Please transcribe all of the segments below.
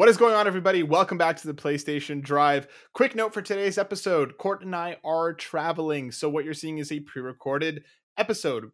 What is going on, everybody? Welcome back to the PlayStation Drive. Quick note for today's episode Court and I are traveling. So, what you're seeing is a pre recorded episode.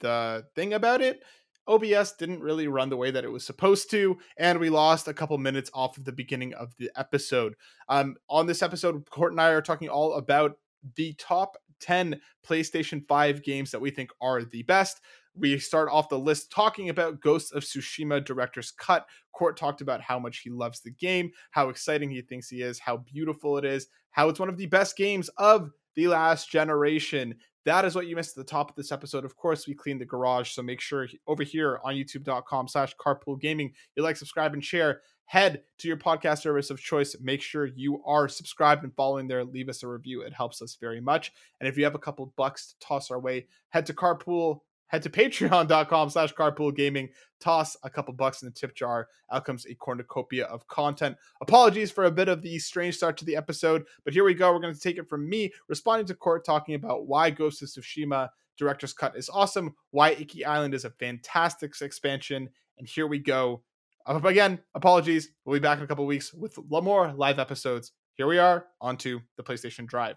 The thing about it, OBS didn't really run the way that it was supposed to, and we lost a couple minutes off of the beginning of the episode. Um, on this episode, Court and I are talking all about the top 10 PlayStation 5 games that we think are the best we start off the list talking about Ghosts of Tsushima Director's Cut. Court talked about how much he loves the game, how exciting he thinks he is, how beautiful it is, how it's one of the best games of the last generation. That is what you missed at the top of this episode. Of course, we cleaned the garage, so make sure over here on youtube.com slash carpool gaming, you like, subscribe, and share. Head to your podcast service of choice. Make sure you are subscribed and following there. Leave us a review. It helps us very much. And if you have a couple bucks to toss our way, head to carpool head to patreon.com slash carpool gaming toss a couple bucks in the tip jar. Out comes a cornucopia of content. Apologies for a bit of the strange start to the episode but here we go. We're going to take it from me responding to court talking about why ghost of tsushima director's cut is awesome why iki island is a fantastic expansion and here we go. Again apologies. We'll be back in a couple weeks with a lot more live episodes. Here we are onto the playstation drive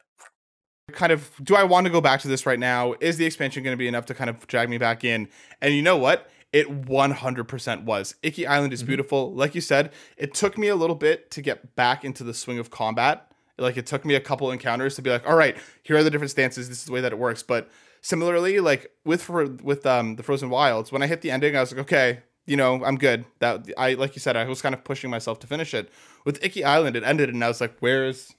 kind of do I want to go back to this right now? Is the expansion going to be enough to kind of drag me back in? And you know what? It 100% was. Iki Island is mm-hmm. beautiful. Like you said, it took me a little bit to get back into the swing of combat. Like it took me a couple encounters to be like, all right, here are the different stances. This is the way that it works. But similarly, like with for, with um the Frozen Wilds, when I hit the ending, I was like, okay, you know, I'm good. That I like you said, I was kind of pushing myself to finish it. With Iki Island, it ended, and I was like, where's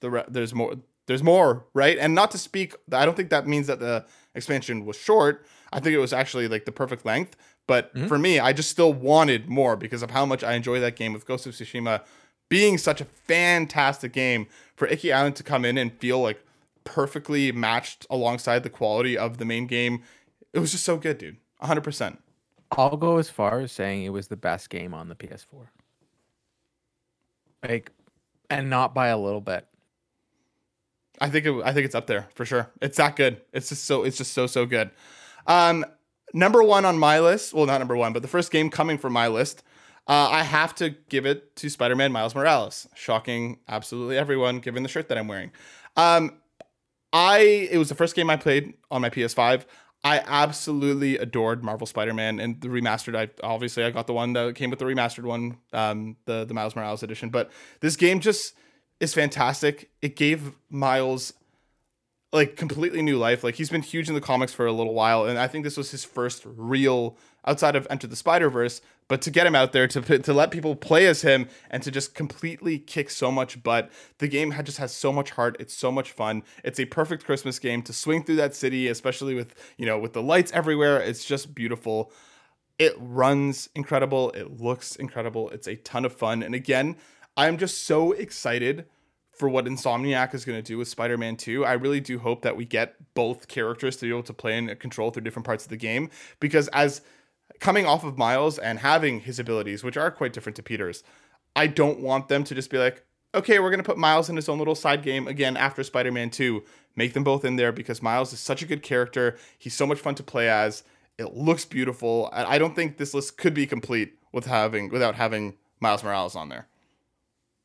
the re- there's more there's more, right? And not to speak, I don't think that means that the expansion was short. I think it was actually like the perfect length. But mm-hmm. for me, I just still wanted more because of how much I enjoy that game with Ghost of Tsushima being such a fantastic game for Iki Island to come in and feel like perfectly matched alongside the quality of the main game. It was just so good, dude. 100%. I'll go as far as saying it was the best game on the PS4. Like, and not by a little bit. I think it, I think it's up there for sure. It's that good. It's just so it's just so so good. Um, number one on my list. Well, not number one, but the first game coming from my list. Uh, I have to give it to Spider-Man Miles Morales. Shocking, absolutely everyone, given the shirt that I'm wearing. Um, I it was the first game I played on my PS5. I absolutely adored Marvel Spider-Man and the remastered. I obviously I got the one that came with the remastered one, um, the the Miles Morales edition. But this game just is fantastic. It gave Miles like completely new life. Like he's been huge in the comics for a little while, and I think this was his first real outside of Enter the Spider Verse. But to get him out there to to let people play as him and to just completely kick so much butt, the game had, just has so much heart. It's so much fun. It's a perfect Christmas game to swing through that city, especially with you know with the lights everywhere. It's just beautiful. It runs incredible. It looks incredible. It's a ton of fun. And again, I'm just so excited for what Insomniac is going to do with Spider-Man 2. I really do hope that we get both characters to be able to play and control through different parts of the game because as coming off of Miles and having his abilities which are quite different to Peter's, I don't want them to just be like, "Okay, we're going to put Miles in his own little side game again after Spider-Man 2. Make them both in there because Miles is such a good character. He's so much fun to play as. It looks beautiful. I don't think this list could be complete with having without having Miles Morales on there.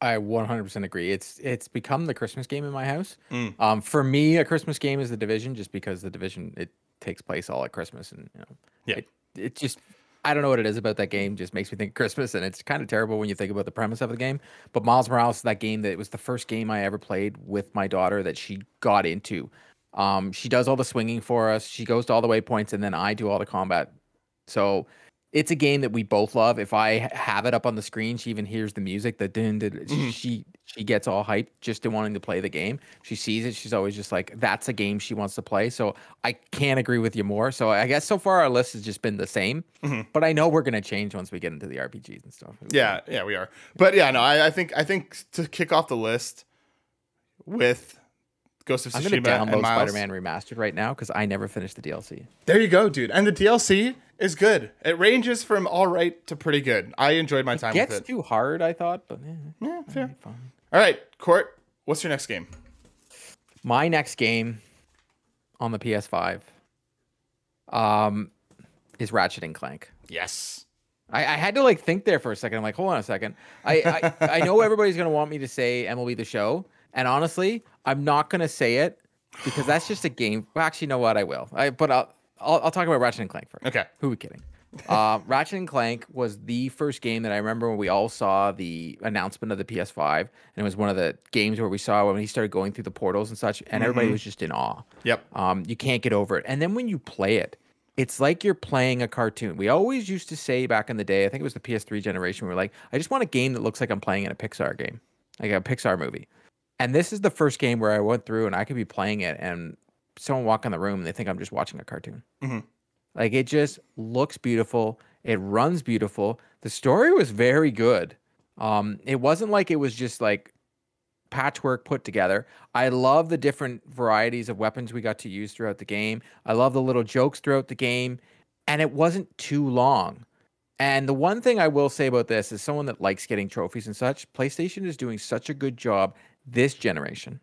I 100% agree. It's it's become the Christmas game in my house. Mm. Um, for me, a Christmas game is the Division, just because the Division it takes place all at Christmas, and you know, yeah, it, it just I don't know what it is about that game. Just makes me think Christmas, and it's kind of terrible when you think about the premise of the game. But Miles Morales is that game that was the first game I ever played with my daughter that she got into. Um, she does all the swinging for us. She goes to all the waypoints, and then I do all the combat. So it's a game that we both love. If I have it up on the screen, she even hears the music. The dun, dun, mm-hmm. she she gets all hyped just in wanting to play the game. She sees it. She's always just like, "That's a game she wants to play." So I can't agree with you more. So I guess so far our list has just been the same, mm-hmm. but I know we're gonna change once we get into the RPGs and stuff. Yeah, yeah, we are. But yeah, no, I, I think I think to kick off the list with Ghost of Tsushima. I'm gonna download Spider-Man Remastered right now because I never finished the DLC. There you go, dude. And the DLC is good. It ranges from all right to pretty good. I enjoyed my time with it gets with it. too hard, I thought, but eh, yeah, fair. All right, Court. What's your next game? My next game on the PS5 um, is Ratchet and Clank. Yes. I, I, had to like think there for a second. I'm like, hold on a second. I I, I know everybody's gonna want me to say MLB the Show, and honestly, I'm not gonna say it because that's just a game. Well, actually, you know what? I will. I but I'll I'll, I'll talk about Ratchet and Clank first. Okay. Who are we kidding? uh, Ratchet and Clank was the first game that I remember when we all saw the announcement of the PS5, and it was one of the games where we saw when he started going through the portals and such, and mm-hmm. everybody was just in awe. Yep. Um, you can't get over it, and then when you play it, it's like you're playing a cartoon. We always used to say back in the day, I think it was the PS3 generation, we were like, I just want a game that looks like I'm playing in a Pixar game, like a Pixar movie. And this is the first game where I went through and I could be playing it, and someone walk in the room and they think I'm just watching a cartoon. Mm-hmm. Like it just looks beautiful. It runs beautiful. The story was very good. Um, it wasn't like it was just like patchwork put together. I love the different varieties of weapons we got to use throughout the game. I love the little jokes throughout the game, and it wasn't too long. And the one thing I will say about this is someone that likes getting trophies and such, PlayStation is doing such a good job this generation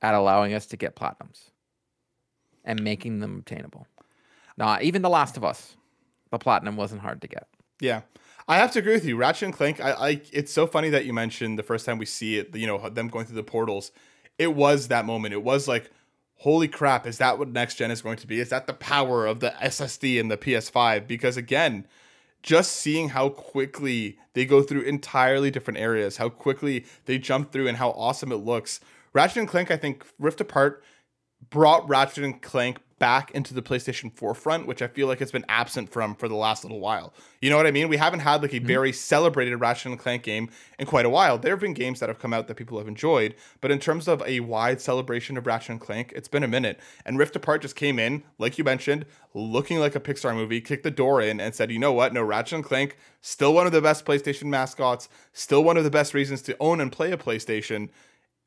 at allowing us to get platinums and making them obtainable. Not even The Last of Us, the platinum wasn't hard to get. Yeah. I have to agree with you. Ratchet and Clank, I, I it's so funny that you mentioned the first time we see it, you know, them going through the portals. It was that moment. It was like, holy crap, is that what next gen is going to be? Is that the power of the SSD and the PS5? Because again, just seeing how quickly they go through entirely different areas, how quickly they jump through, and how awesome it looks. Ratchet and Clank, I think, Rift Apart brought Ratchet and Clank back into the PlayStation forefront, which I feel like it's been absent from for the last little while. You know what I mean? We haven't had like a mm-hmm. very celebrated Ratchet and Clank game in quite a while. There have been games that have come out that people have enjoyed, but in terms of a wide celebration of Ratchet and Clank, it's been a minute. And Rift Apart just came in, like you mentioned, looking like a Pixar movie, kicked the door in and said, "You know what? No, Ratchet and Clank still one of the best PlayStation mascots, still one of the best reasons to own and play a PlayStation."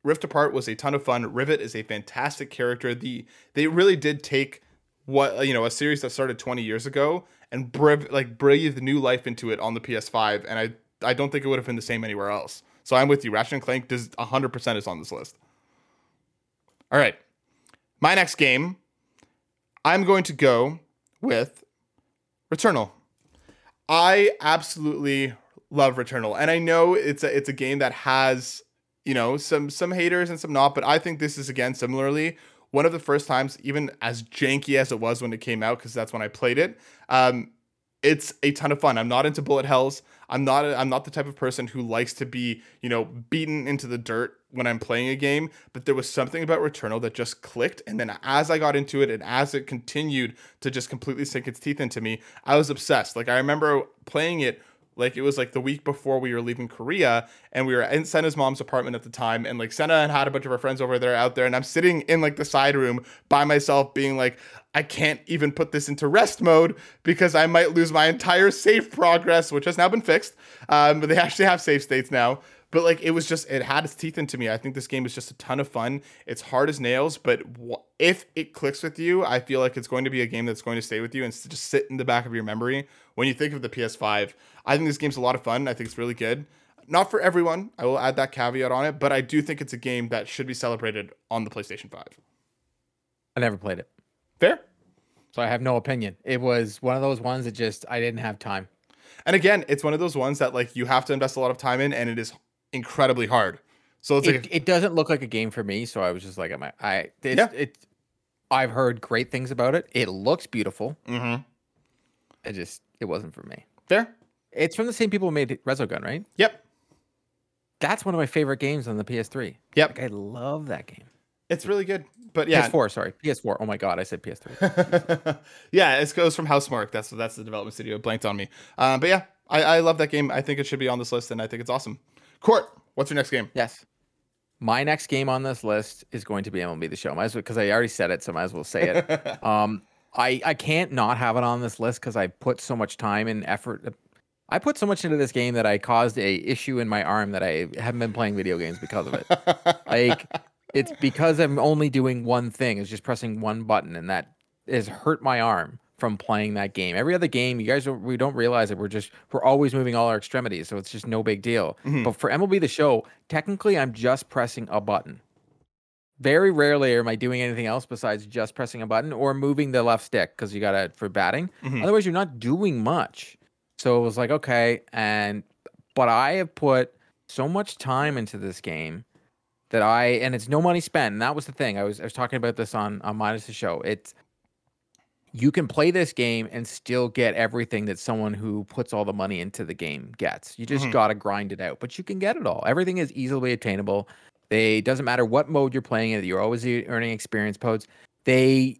Rift Apart was a ton of fun. Rivet is a fantastic character. The they really did take what you know a series that started 20 years ago and brev- like breathe new life into it on the PS5 and I I don't think it would have been the same anywhere else. So I'm with you. Ratchet and Clank does 100% is on this list. All right. My next game I'm going to go with Returnal. I absolutely love Returnal and I know it's a it's a game that has you know some some haters and some not but i think this is again similarly one of the first times even as janky as it was when it came out because that's when i played it um it's a ton of fun. I'm not into bullet hells. I'm not a, i'm not the type of person who likes to be you know beaten into the dirt when i'm playing a game but there was something about returnal that just clicked and then as i got into it and as it continued to just completely sink its teeth into me i was obsessed. Like i remember playing it like it was like the week before we were leaving Korea, and we were in Senna's mom's apartment at the time, and like Senna had had a bunch of her friends over there out there, and I'm sitting in like the side room by myself, being like, I can't even put this into rest mode because I might lose my entire save progress, which has now been fixed. Um, but they actually have save states now. But like it was just, it had its teeth into me. I think this game is just a ton of fun. It's hard as nails, but if it clicks with you, I feel like it's going to be a game that's going to stay with you and just sit in the back of your memory when you think of the PS5. I think this game's a lot of fun. I think it's really good. Not for everyone. I will add that caveat on it, but I do think it's a game that should be celebrated on the PlayStation 5. I never played it. Fair. So I have no opinion. It was one of those ones that just I didn't have time. And again, it's one of those ones that like you have to invest a lot of time in, and it is incredibly hard. So it's it, like it doesn't look like a game for me. So I was just like, I, I it, yeah. it I've heard great things about it. It looks beautiful. Mm-hmm. I just it wasn't for me. Fair. It's from the same people who made Resogun, right? Yep. That's one of my favorite games on the PS3. Yep. Like, I love that game. It's really good. But yeah. PS4, sorry. PS4. Oh my god, I said PS3. yeah, it goes from Housemarque. That's that's the development studio. It blanked on me. Um, but yeah, I, I love that game. I think it should be on this list, and I think it's awesome. Court, what's your next game? Yes. My next game on this list is going to be MLB The Show. Might as well because I already said it, so might as well say it. um, I I can't not have it on this list because I put so much time and effort I put so much into this game that I caused a issue in my arm that I haven't been playing video games because of it. like it's because I'm only doing one thing, is just pressing one button, and that has hurt my arm from playing that game. Every other game, you guys don't, we don't realize that we're just we're always moving all our extremities, so it's just no big deal. Mm-hmm. But for MLB the Show, technically, I'm just pressing a button. Very rarely am I doing anything else besides just pressing a button or moving the left stick because you got to for batting. Mm-hmm. Otherwise, you're not doing much. So it was like, okay, and but I have put so much time into this game that I and it's no money spent. And that was the thing. I was I was talking about this on on Minus the show. It's you can play this game and still get everything that someone who puts all the money into the game gets. You just mm-hmm. got to grind it out, but you can get it all. Everything is easily attainable. They doesn't matter what mode you're playing in, you're always earning experience pods. They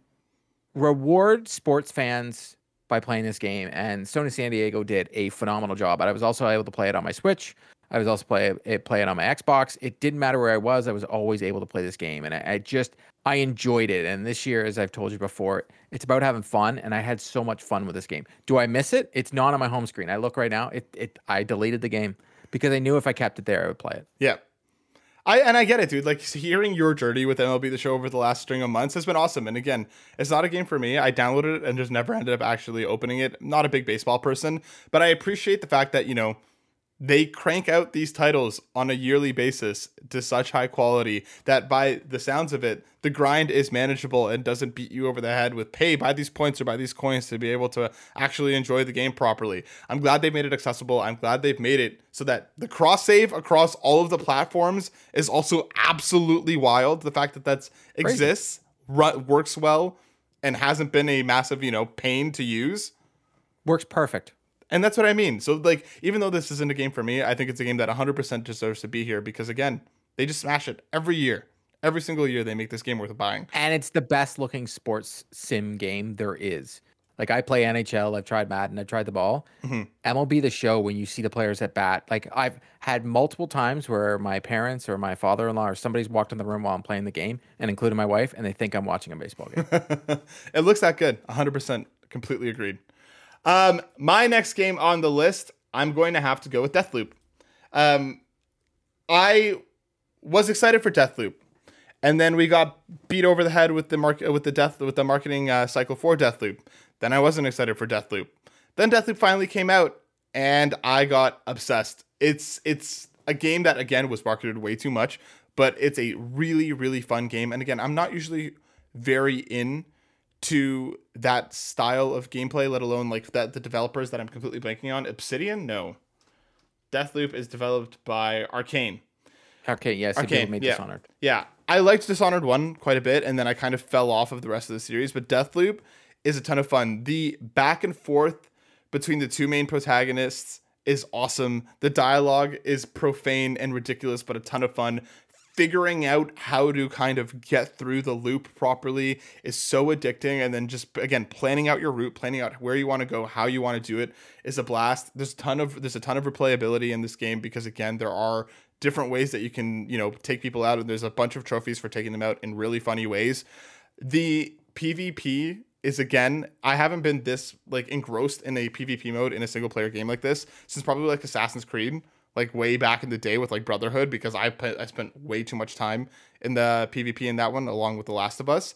reward sports fans by playing this game, and Sony San Diego did a phenomenal job. I was also able to play it on my Switch. I was also play it play it on my Xbox. It didn't matter where I was; I was always able to play this game, and I, I, just I enjoyed it. And this year, as I've told you before, it's about having fun, and I had so much fun with this game. Do I miss it? It's not on my home screen. I look right now; it it I deleted the game because I knew if I kept it there, I would play it. Yeah. I and I get it, dude. Like hearing your journey with MLB the Show over the last string of months has been awesome. And again, it's not a game for me. I downloaded it and just never ended up actually opening it. Not a big baseball person, but I appreciate the fact that you know they crank out these titles on a yearly basis to such high quality that by the sounds of it the grind is manageable and doesn't beat you over the head with pay by these points or by these coins to be able to actually enjoy the game properly. I'm glad they've made it accessible. I'm glad they've made it so that the cross save across all of the platforms is also absolutely wild. The fact that that's Crazy. exists works well and hasn't been a massive you know pain to use. Works perfect and that's what I mean. So like, even though this isn't a game for me, I think it's a game that 100% deserves to be here because again, they just smash it every year. Every single year they make this game worth buying. And it's the best looking sports sim game there is. Like I play NHL, I've tried Madden, I've tried the ball. Mm-hmm. MLB the show when you see the players at bat. Like I've had multiple times where my parents or my father-in-law or somebody's walked in the room while I'm playing the game, and including my wife, and they think I'm watching a baseball game. it looks that good. 100% completely agreed. Um, my next game on the list, I'm going to have to go with Deathloop. Um, I was excited for Deathloop, and then we got beat over the head with the market with the death with the marketing uh, cycle for Deathloop. Then I wasn't excited for Deathloop. Then Deathloop finally came out, and I got obsessed. It's it's a game that again was marketed way too much, but it's a really really fun game. And again, I'm not usually very in to that style of gameplay, let alone like that the developers that I'm completely blanking on. Obsidian, no. Deathloop is developed by Arkane. Arkane, yes, Arkane, made yeah. Dishonored. Yeah, I liked Dishonored one quite a bit, and then I kind of fell off of the rest of the series. But Deathloop is a ton of fun. The back and forth between the two main protagonists is awesome. The dialogue is profane and ridiculous, but a ton of fun figuring out how to kind of get through the loop properly is so addicting. And then just again planning out your route planning out where you want to go how you want to do it is a blast. There's a ton of there's a ton of replayability in this game because again there are different ways that you can you know take people out and there's a bunch of trophies for taking them out in really funny ways. The pvp is again i haven't been this like engrossed in a pvp mode in a single player game like this since probably like assassin's creed like way back in the day with like Brotherhood because I put, I spent way too much time in the PvP in that one along with The Last of Us.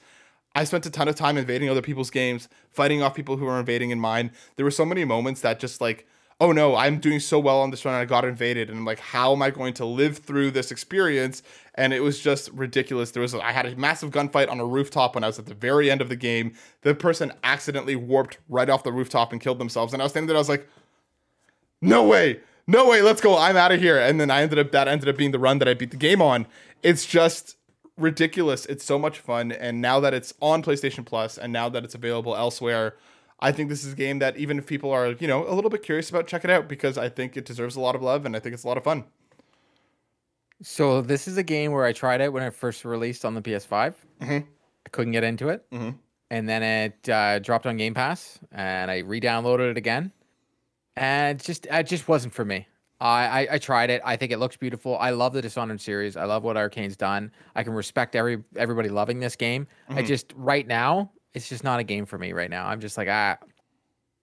I spent a ton of time invading other people's games, fighting off people who were invading in mine. There were so many moments that just like, oh no, I'm doing so well on this run, and I got invaded, and I'm like, how am I going to live through this experience? And it was just ridiculous. There was I had a massive gunfight on a rooftop when I was at the very end of the game. The person accidentally warped right off the rooftop and killed themselves, and I was standing there, I was like, no way no way, let's go. I'm out of here. And then I ended up that ended up being the run that I beat the game on. It's just ridiculous. It's so much fun. And now that it's on PlayStation Plus and now that it's available elsewhere, I think this is a game that even if people are, you know, a little bit curious about, check it out because I think it deserves a lot of love and I think it's a lot of fun. So this is a game where I tried it when it first released on the PS5. Mm-hmm. I couldn't get into it. Mm-hmm. And then it uh, dropped on Game Pass and I re-downloaded it again and just it just wasn't for me. I, I, I tried it. I think it looks beautiful. I love the Dishonored series. I love what Arkane's done. I can respect every everybody loving this game. Mm-hmm. I just right now it's just not a game for me right now. I'm just like ah,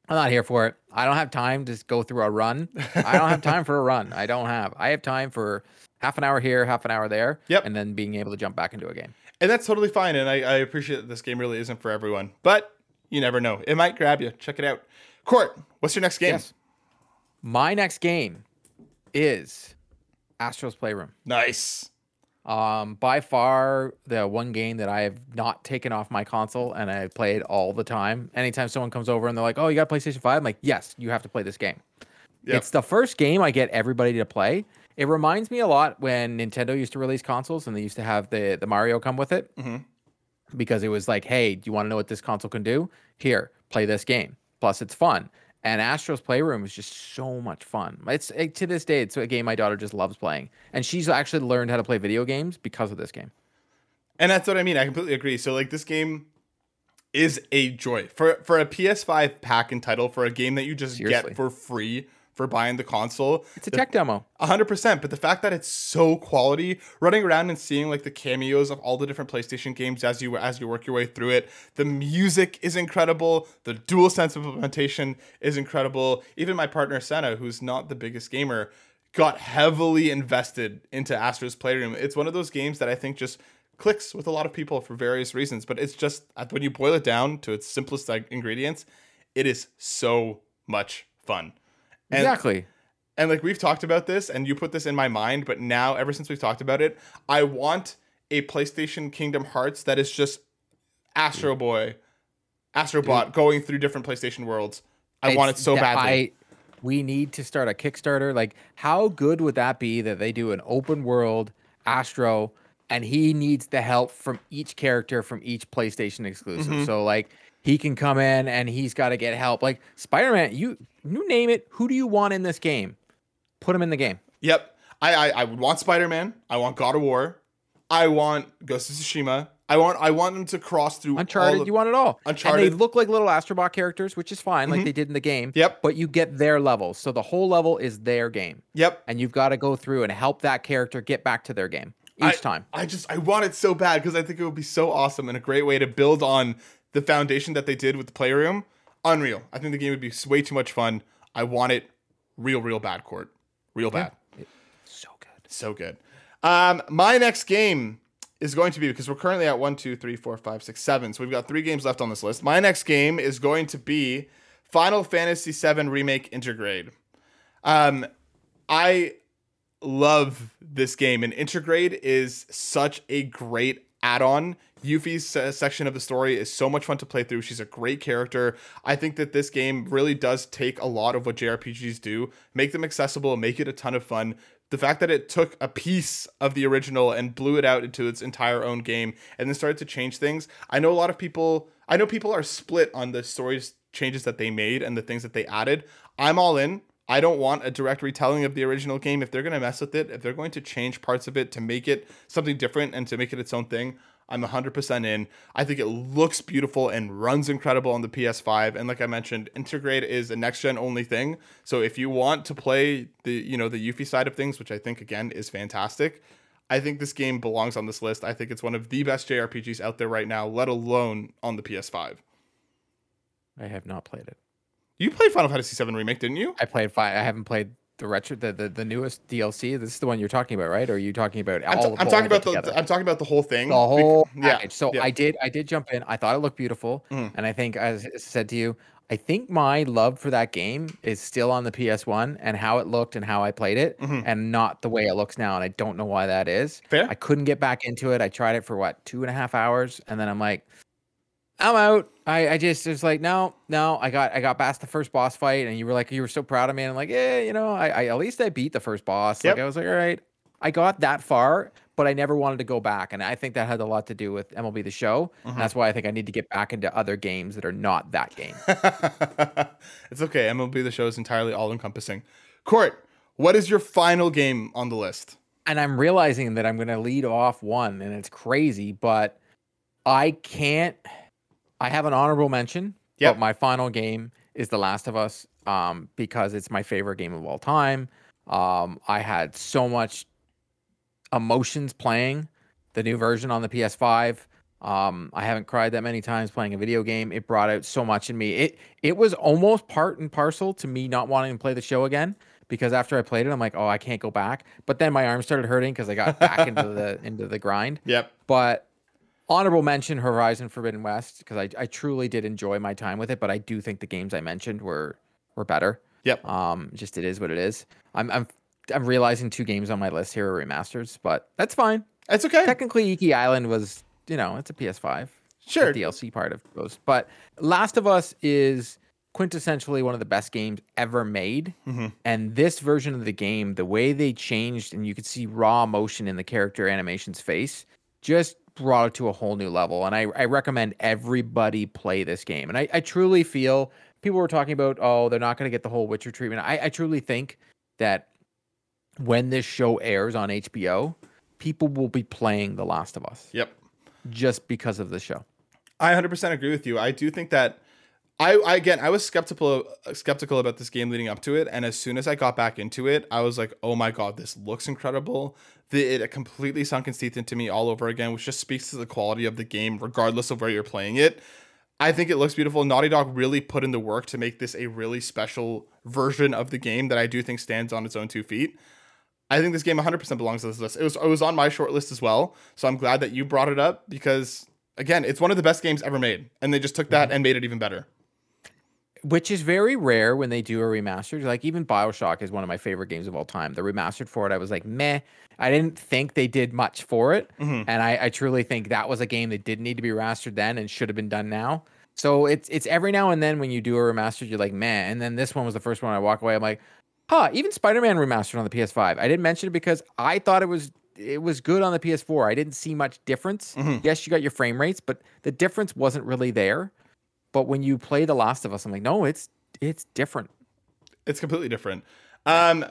I'm not here for it. I don't have time to go through a run. I don't have time for a run. I don't have. I have time for half an hour here, half an hour there, yep. and then being able to jump back into a game. And that's totally fine. And I, I appreciate that this game really isn't for everyone, but you never know. It might grab you. Check it out. Court, what's your next game? Yes. My next game is Astro's Playroom. Nice. Um, by far the one game that I have not taken off my console and I play it all the time. Anytime someone comes over and they're like, "Oh, you got PlayStation 5?" I'm like, "Yes, you have to play this game." Yep. It's the first game I get everybody to play. It reminds me a lot when Nintendo used to release consoles and they used to have the the Mario come with it. Mm-hmm. Because it was like, hey, do you want to know what this console can do? Here, play this game. Plus, it's fun. And Astro's Playroom is just so much fun. It's it, to this day, it's a game my daughter just loves playing, and she's actually learned how to play video games because of this game. And that's what I mean. I completely agree. So like this game is a joy for for a PS5 pack and title for a game that you just Seriously. get for free for buying the console. It's a tech demo. 100%, but the fact that it's so quality, running around and seeing like the cameos of all the different PlayStation games as you as you work your way through it. The music is incredible, the DualSense implementation is incredible. Even my partner Senna, who's not the biggest gamer, got heavily invested into Astro's Playroom. It's one of those games that I think just clicks with a lot of people for various reasons, but it's just uh, when you boil it down to its simplest like, ingredients, it is so much fun. And, exactly. And like we've talked about this, and you put this in my mind, but now ever since we've talked about it, I want a PlayStation Kingdom Hearts that is just Astro Boy, Astrobot Dude. going through different PlayStation worlds. I it's, want it so badly. I, we need to start a Kickstarter. Like, how good would that be that they do an open world Astro and he needs the help from each character from each PlayStation exclusive. Mm-hmm. So like he can come in and he's got to get help. Like Spider-Man, you you name it, who do you want in this game? Put him in the game. Yep. I I, I would want Spider-Man. I want God of War. I want Ghost of Tsushima. I want I want them to cross through Uncharted. Of, you want it all. Uncharted. And they look like little Astrobot characters, which is fine, mm-hmm. like they did in the game. Yep. But you get their levels, so the whole level is their game. Yep. And you've got to go through and help that character get back to their game each I, time. I just I want it so bad because I think it would be so awesome and a great way to build on the foundation that they did with the playroom. Unreal. I think the game would be way too much fun. I want it real, real bad, court. Real bad. Yeah. So good. So good. Um, my next game is going to be because we're currently at one, two, three, four, five, six, seven. So we've got three games left on this list. My next game is going to be Final Fantasy VII Remake Intergrade. Um, I love this game, and Intergrade is such a great add-on. Yuffie's uh, section of the story is so much fun to play through. She's a great character. I think that this game really does take a lot of what JRPGs do, make them accessible, make it a ton of fun. The fact that it took a piece of the original and blew it out into its entire own game and then started to change things. I know a lot of people, I know people are split on the stories changes that they made and the things that they added. I'm all in. I don't want a direct retelling of the original game. If they're going to mess with it, if they're going to change parts of it to make it something different and to make it its own thing, I'm 100% in. I think it looks beautiful and runs incredible on the PS5. And like I mentioned, Intergrade is a next gen only thing. So if you want to play the, you know, the Yuffie side of things, which I think again is fantastic, I think this game belongs on this list. I think it's one of the best JRPGs out there right now, let alone on the PS5. I have not played it. You played Final Fantasy VII Remake, didn't you? I played five. I haven't played the retro, the, the, the newest DLC. This is the one you're talking about, right? Or are you talking about I'm, all? T- I'm talking about the. I'm talking about the whole thing. The whole yeah. package. So yeah. I did. I did jump in. I thought it looked beautiful, mm. and I think, as I said to you, I think my love for that game is still on the PS1 and how it looked and how I played it, mm-hmm. and not the way it looks now. And I don't know why that is. Fair. I couldn't get back into it. I tried it for what two and a half hours, and then I'm like, I'm out. I, I just was like, no, no. I got I got past the first boss fight, and you were like, you were so proud of me. And I'm like, yeah, you know, I, I at least I beat the first boss. Yep. Like I was like, all right, I got that far, but I never wanted to go back, and I think that had a lot to do with MLB the Show. Mm-hmm. that's why I think I need to get back into other games that are not that game. it's okay. MLB the Show is entirely all encompassing. Court, what is your final game on the list? And I'm realizing that I'm going to lead off one, and it's crazy, but I can't. I have an honorable mention, yep. but my final game is The Last of Us um, because it's my favorite game of all time. Um, I had so much emotions playing the new version on the PS5. Um, I haven't cried that many times playing a video game. It brought out so much in me. It it was almost part and parcel to me not wanting to play the show again because after I played it, I'm like, oh, I can't go back. But then my arm started hurting because I got back into the into the grind. Yep. But honorable mention Horizon Forbidden West because I, I truly did enjoy my time with it, but I do think the games I mentioned were were better. Yep. Um, just it is what it is. I'm I'm I'm realizing two games on my list here are remasters, but that's fine. That's okay. Technically, Iki Island was you know it's a PS5. Sure. DLC part of those, but Last of Us is quintessentially one of the best games ever made. Mm-hmm. And this version of the game, the way they changed, and you could see raw emotion in the character animation's face, just brought it to a whole new level. And I, I recommend everybody play this game. And I, I truly feel people were talking about, oh, they're not going to get the whole Witcher treatment. I, I truly think that when this show airs on HBO, people will be playing The Last of Us. Yep. Just because of the show. I 100% agree with you. I do think that I, I again I was skeptical skeptical about this game leading up to it, and as soon as I got back into it, I was like, "Oh my god, this looks incredible!" The, it completely sunk its teeth into me all over again, which just speaks to the quality of the game, regardless of where you're playing it. I think it looks beautiful. Naughty Dog really put in the work to make this a really special version of the game that I do think stands on its own two feet. I think this game 100% belongs to this list. It was it was on my short list as well, so I'm glad that you brought it up because again, it's one of the best games ever made, and they just took that mm-hmm. and made it even better which is very rare when they do a remastered. Like even Bioshock is one of my favorite games of all time. The remastered for it, I was like, meh. I didn't think they did much for it, mm-hmm. and I, I, truly think that was a game that didn't need to be remastered then and should have been done now. So it's it's every now and then when you do a remastered, you're like, man. And then this one was the first one I walk away. I'm like, huh. Even Spider-Man remastered on the PS5. I didn't mention it because I thought it was it was good on the PS4. I didn't see much difference. Mm-hmm. Yes, you got your frame rates, but the difference wasn't really there. But when you play The Last of Us, I'm like, no, it's it's different. It's completely different. Um,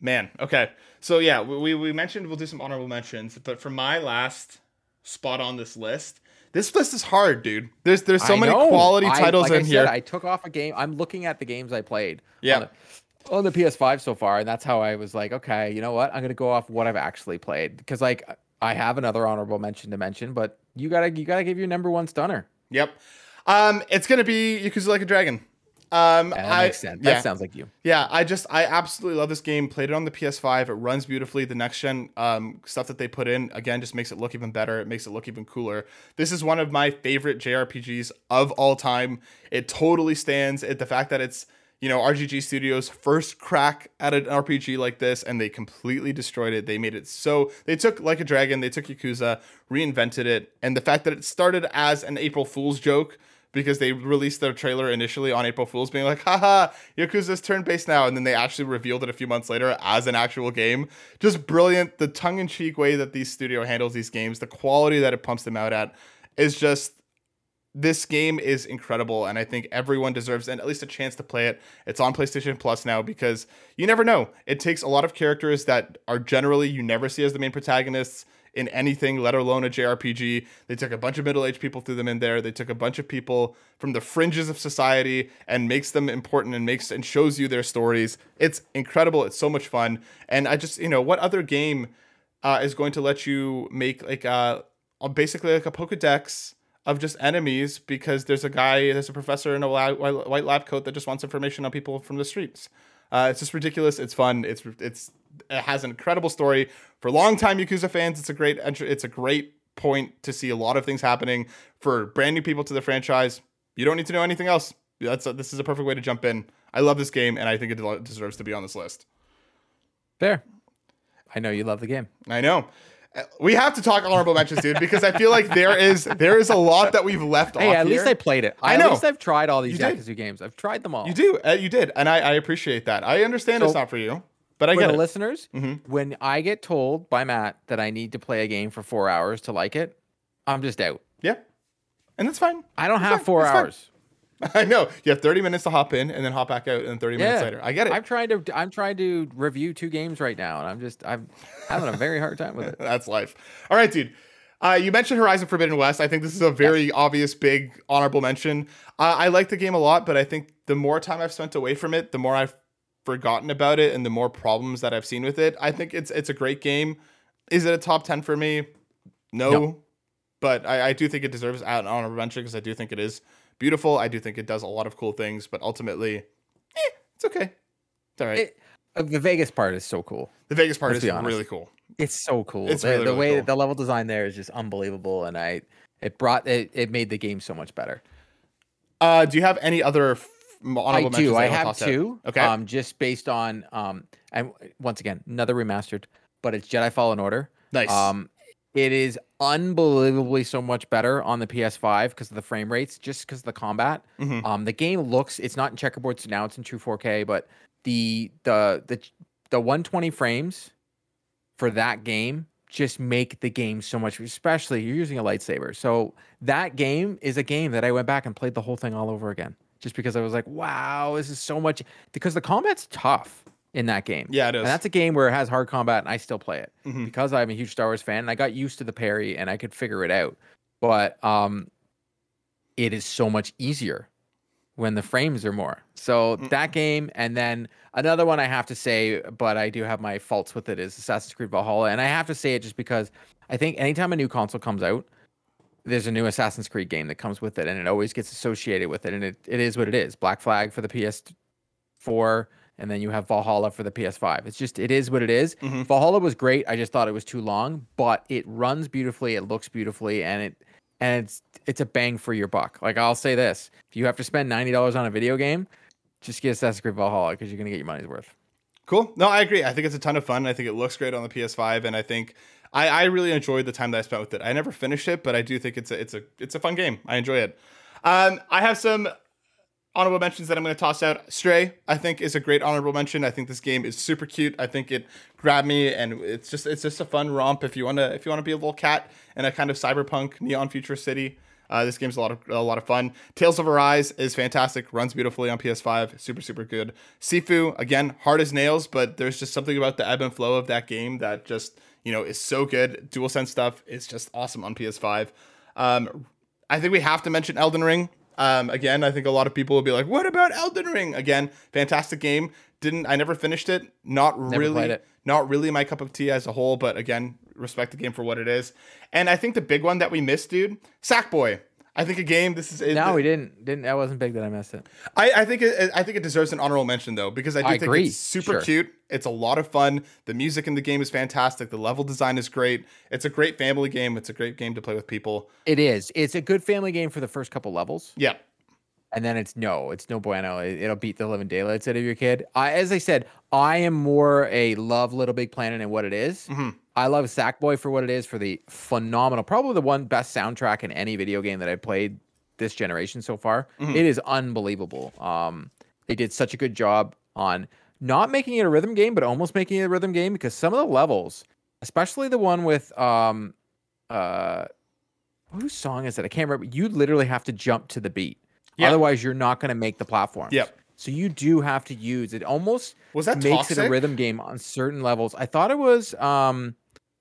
man, okay. So yeah, we we mentioned we'll do some honorable mentions, but for my last spot on this list, this list is hard, dude. There's there's so I many know. quality titles I, like in I here. Said, I took off a game. I'm looking at the games I played. Yeah. On the, on the PS5 so far, and that's how I was like, okay, you know what? I'm gonna go off what I've actually played because like I have another honorable mention to mention, but you gotta you gotta give your number one stunner. Yep. Um, it's gonna be Yakuza Like a Dragon. Um, yeah, that I, makes sense. That sounds like you. Yeah, I just I absolutely love this game. Played it on the PS5. It runs beautifully. The next gen um, stuff that they put in again just makes it look even better. It makes it look even cooler. This is one of my favorite JRPGs of all time. It totally stands. It the fact that it's you know RGG Studios first crack at an RPG like this, and they completely destroyed it. They made it so they took like a dragon. They took Yakuza, reinvented it, and the fact that it started as an April Fool's joke because they released their trailer initially on April Fools, being like, haha, Yakuza's turn based now. And then they actually revealed it a few months later as an actual game. Just brilliant. The tongue in cheek way that these studio handles these games, the quality that it pumps them out at is just. This game is incredible, and I think everyone deserves and at least a chance to play it. It's on PlayStation Plus now because you never know. It takes a lot of characters that are generally you never see as the main protagonists in anything, let alone a JRPG. They took a bunch of middle aged people, threw them in there. They took a bunch of people from the fringes of society and makes them important and makes and shows you their stories. It's incredible. It's so much fun. And I just, you know, what other game uh, is going to let you make like uh basically like a Pokedex of just enemies because there's a guy, there's a professor in a white lab coat that just wants information on people from the streets. Uh, it's just ridiculous. It's fun. It's it's it has an incredible story for longtime Yakuza fans. It's a great entry. It's a great point to see a lot of things happening for brand new people to the franchise. You don't need to know anything else. That's a, this is a perfect way to jump in. I love this game, and I think it deserves to be on this list. Fair. I know you love the game. I know. We have to talk honorable mentions, dude, because I feel like there is there is a lot that we've left hey, off. at here. least I played it. I, I know. At least I've tried all these Yakuza games. I've tried them all. You do. Uh, you did, and I, I appreciate that. I understand so, it's not for you. But I get the it. listeners, mm-hmm. when I get told by Matt that I need to play a game for four hours to like it, I'm just out. Yeah, and that's fine. I don't that's have fine. four that's hours. Fine. I know you have 30 minutes to hop in and then hop back out, and 30 yeah. minutes later. I get it. I'm trying to I'm trying to review two games right now, and I'm just I'm having a very hard time with it. that's life. All right, dude. Uh, you mentioned Horizon Forbidden West. I think this is a very yes. obvious, big, honorable mention. Uh, I like the game a lot, but I think the more time I've spent away from it, the more I've forgotten about it and the more problems that I've seen with it. I think it's it's a great game. Is it a top ten for me? No, no. but I, I, do think it deserves an honorable mention because I do think it is beautiful. I do think it does a lot of cool things, but ultimately, eh, it's okay. It's all right. It, uh, the Vegas part is so cool. The Vegas part Let's is really cool. It's so cool. It's the, really, the really way cool. the level design there is just unbelievable, and I it brought it it made the game so much better. Uh, do you have any other I do. I have two. Okay. Um, just based on um, and once again, another remastered, but it's Jedi Fallen Order. Nice. Um, It is unbelievably so much better on the PS5 because of the frame rates, just because of the combat. Mm-hmm. Um, the game looks it's not in checkerboard, so now it's in true 4K, but the the the the 120 frames for that game just make the game so much, especially you're using a lightsaber. So that game is a game that I went back and played the whole thing all over again, just because I was like, wow, this is so much because the combat's tough in that game. Yeah, it is. And that's a game where it has hard combat, and I still play it mm-hmm. because I'm a huge Star Wars fan. And I got used to the parry, and I could figure it out. But um, it is so much easier when the frames are more. So mm-hmm. that game, and then another one I have to say, but I do have my faults with it, is Assassin's Creed Valhalla, and I have to say it just because I think anytime a new console comes out, there's a new Assassin's Creed game that comes with it, and it always gets associated with it, and it, it is what it is. Black Flag for the PS4 and then you have Valhalla for the PS5. It's just it is what it is. Mm-hmm. Valhalla was great. I just thought it was too long, but it runs beautifully, it looks beautifully, and it and it's it's a bang for your buck. Like I'll say this: if you have to spend ninety dollars on a video game, just get Assassin's Creed Valhalla because you're gonna get your money's worth. Cool. No, I agree. I think it's a ton of fun. I think it looks great on the PS5, and I think I, I really enjoyed the time that I spent with it. I never finished it, but I do think it's a it's a it's a fun game. I enjoy it. Um, I have some honorable mentions that I'm going to toss out. Stray, I think, is a great honorable mention. I think this game is super cute. I think it grabbed me, and it's just it's just a fun romp if you want to if you want to be a little cat in a kind of cyberpunk neon future city. Uh, this game's a lot of a lot of fun. Tales of Arise is fantastic. Runs beautifully on PS5. Super super good. Sifu again hard as nails, but there's just something about the ebb and flow of that game that just you know is so good. Dual Sense stuff is just awesome on PS5. Um, I think we have to mention Elden Ring. Um, again, I think a lot of people will be like, "What about Elden Ring?" Again, fantastic game. Didn't I never finished it? Not never really, not really my cup of tea as a whole. But again, respect the game for what it is. And I think the big one that we missed, dude, Sackboy. I think a game. This is no, we didn't. Didn't that wasn't big that I missed it. I, I think it, I think it deserves an honorable mention though because I do I think agree. it's super sure. cute. It's a lot of fun. The music in the game is fantastic. The level design is great. It's a great family game. It's a great game to play with people. It is. It's a good family game for the first couple levels. Yeah. And then it's no, it's no bueno. It, will beat the living daylights out of your kid. I, as I said, I am more a love Little Big Planet and what it is. Mm-hmm. I love Sackboy for what it is for the phenomenal, probably the one best soundtrack in any video game that I played this generation so far. Mm-hmm. It is unbelievable. Um, they did such a good job on not making it a rhythm game, but almost making it a rhythm game because some of the levels, especially the one with um, uh, whose song is it? I can't remember. You literally have to jump to the beat. Yep. Otherwise, you're not going to make the platforms. Yep. So you do have to use it. Almost was that makes toxic? it a rhythm game on certain levels. I thought it was um,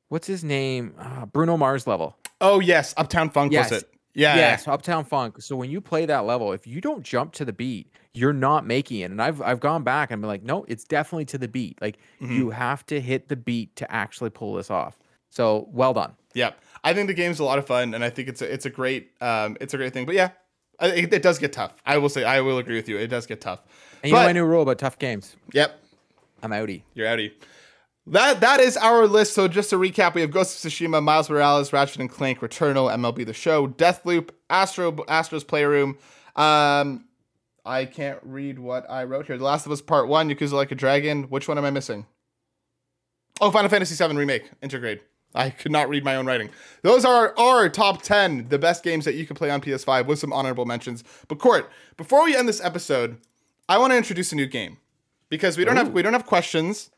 what's his name? Uh, Bruno Mars level. Oh yes, Uptown Funk yes. was it? Yeah. Yes, Uptown Funk. So when you play that level, if you don't jump to the beat, you're not making it. And I've I've gone back and been like, no, it's definitely to the beat. Like mm-hmm. you have to hit the beat to actually pull this off. So well done. Yep. I think the game's a lot of fun, and I think it's a it's a great um it's a great thing. But yeah, it, it does get tough. I will say I will agree with you. It does get tough. And you but, know my new rule about tough games. Yep. I'm outie. You're outie. That that is our list. So just to recap, we have Ghost of Tsushima, Miles Morales, Ratchet and Clank, Returnal, MLB The Show, Deathloop, Astro Astro's Playroom. Um, I can't read what I wrote here. The Last of Us Part One, Yakuza Like a Dragon. Which one am I missing? Oh, Final Fantasy VII Remake, Intergrade. I could not read my own writing. Those are our top 10, the best games that you can play on PS5 with some honorable mentions. But Court, before we end this episode, I want to introduce a new game because we don't Ooh. have we don't have questions.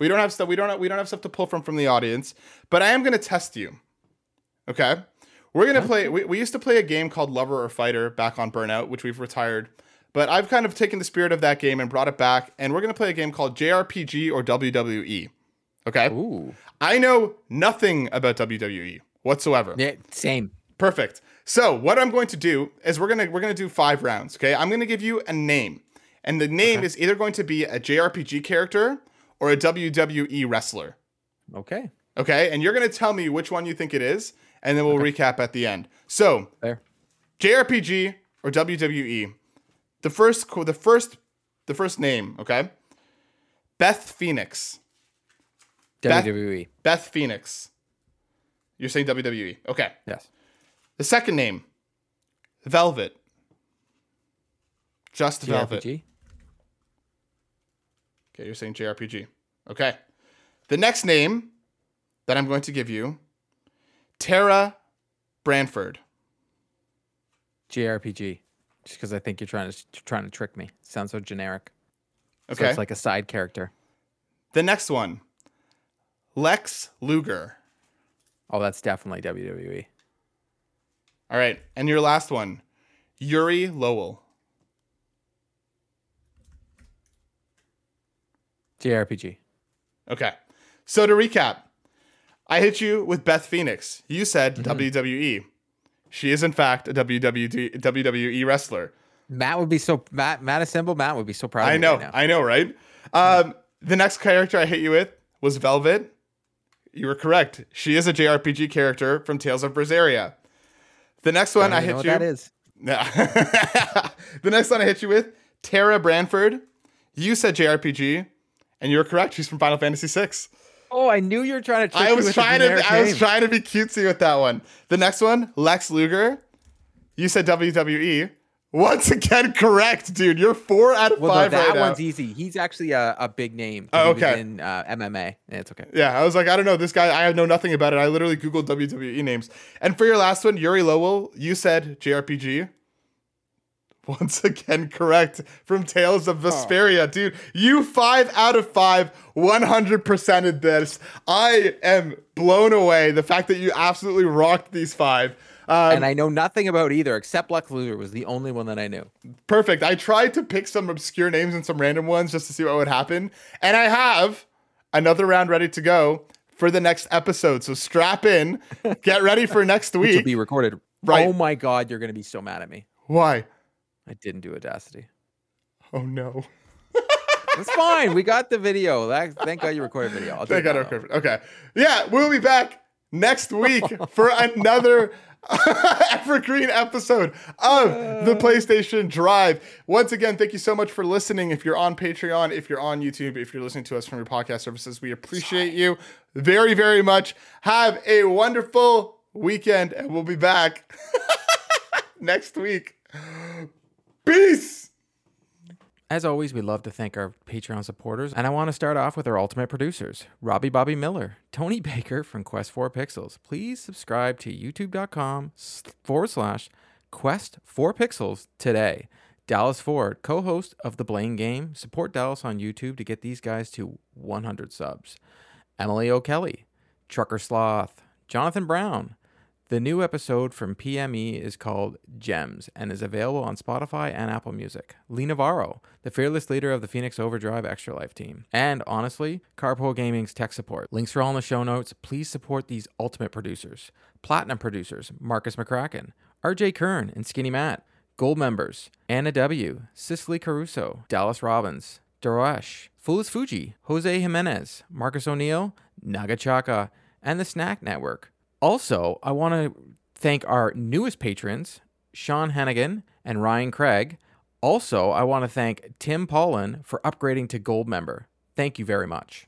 We don't have stuff. We don't have, we don't have stuff to pull from from the audience. But I am going to test you. Okay, we're gonna play. We, we used to play a game called Lover or Fighter back on Burnout, which we've retired. But I've kind of taken the spirit of that game and brought it back, and we're gonna play a game called JRPG or WWE. Okay. Ooh. I know nothing about WWE whatsoever. Yeah, same. Perfect. So what I'm going to do is we're gonna we're gonna do five rounds. Okay, I'm gonna give you a name, and the name okay. is either going to be a JRPG character or a WWE wrestler. Okay. Okay, and you're gonna tell me which one you think it is, and then we'll okay. recap at the end. So, there. JRPG or WWE. The first, the first, the first name. Okay. Beth Phoenix. WWE. Beth, Beth Phoenix. You're saying WWE. Okay. Yes. The second name. Velvet. Just JRPG? Velvet. Okay, you're saying JRPG. Okay. The next name that I'm going to give you Tara Branford. JRPG. Just because I think you're trying to trying to trick me. sounds so generic. Okay. So it's like a side character. The next one. Lex Luger. Oh, that's definitely WWE. All right. And your last one. Yuri Lowell. JRPG. Okay. So to recap, I hit you with Beth Phoenix. You said mm-hmm. WWE. She is in fact a WWE WWE wrestler. Matt would be so Matt Matt Assemble Matt would be so proud. I know, right I know, right? Um, the next character I hit you with was Velvet. You were correct. She is a JRPG character from Tales of Berseria. The next one I, I hit you. that is. Yeah. the next one I hit you with Terra Branford. You said JRPG, and you were correct. She's from Final Fantasy VI. Oh, I knew you were trying to. I was trying to. I was trying to be cutesy with that one. The next one, Lex Luger. You said WWE. Once again, correct, dude. You're four out of well, five. No, that right one's now. easy. He's actually a, a big name. Oh, okay. in uh, MMA, it's okay. Yeah, I was like, I don't know this guy. I know nothing about it. I literally googled WWE names. And for your last one, Yuri Lowell, you said JRPG. Once again, correct from Tales of Vesperia, oh. dude. You five out of five, 100%ed this. I am blown away. The fact that you absolutely rocked these five. Um, and I know nothing about either, except Lex Luger was the only one that I knew. Perfect. I tried to pick some obscure names and some random ones just to see what would happen. And I have another round ready to go for the next episode. So strap in, get ready for next week. Which will be recorded. Right. Oh my God, you're going to be so mad at me. Why? I didn't do Audacity. Oh no. It's fine. We got the video. That, thank God you recorded video. I'll thank God I recorded. Okay. Yeah, we'll be back next week for another evergreen episode of the uh. PlayStation Drive. Once again, thank you so much for listening. If you're on Patreon, if you're on YouTube, if you're listening to us from your podcast services, we appreciate you very, very much. Have a wonderful weekend, and we'll be back next week. Peace. As always, we love to thank our Patreon supporters, and I want to start off with our ultimate producers Robbie Bobby Miller, Tony Baker from Quest 4 Pixels. Please subscribe to youtube.com forward slash Quest 4 Pixels today. Dallas Ford, co host of The Blaine Game. Support Dallas on YouTube to get these guys to 100 subs. Emily O'Kelly, Trucker Sloth, Jonathan Brown, the new episode from PME is called Gems and is available on Spotify and Apple Music. Lee Navarro, the fearless leader of the Phoenix Overdrive Extra Life team. And honestly, Carpool Gaming's tech support. Links are all in the show notes. Please support these ultimate producers. Platinum producers, Marcus McCracken, RJ Kern and Skinny Matt. Gold members, Anna W., Cicely Caruso, Dallas Robbins, Daroesh, Fulis Fuji, Jose Jimenez, Marcus O'Neill, Nagachaka, and the Snack Network. Also, I want to thank our newest patrons, Sean Hennigan and Ryan Craig. Also, I want to thank Tim Paulin for upgrading to gold member. Thank you very much.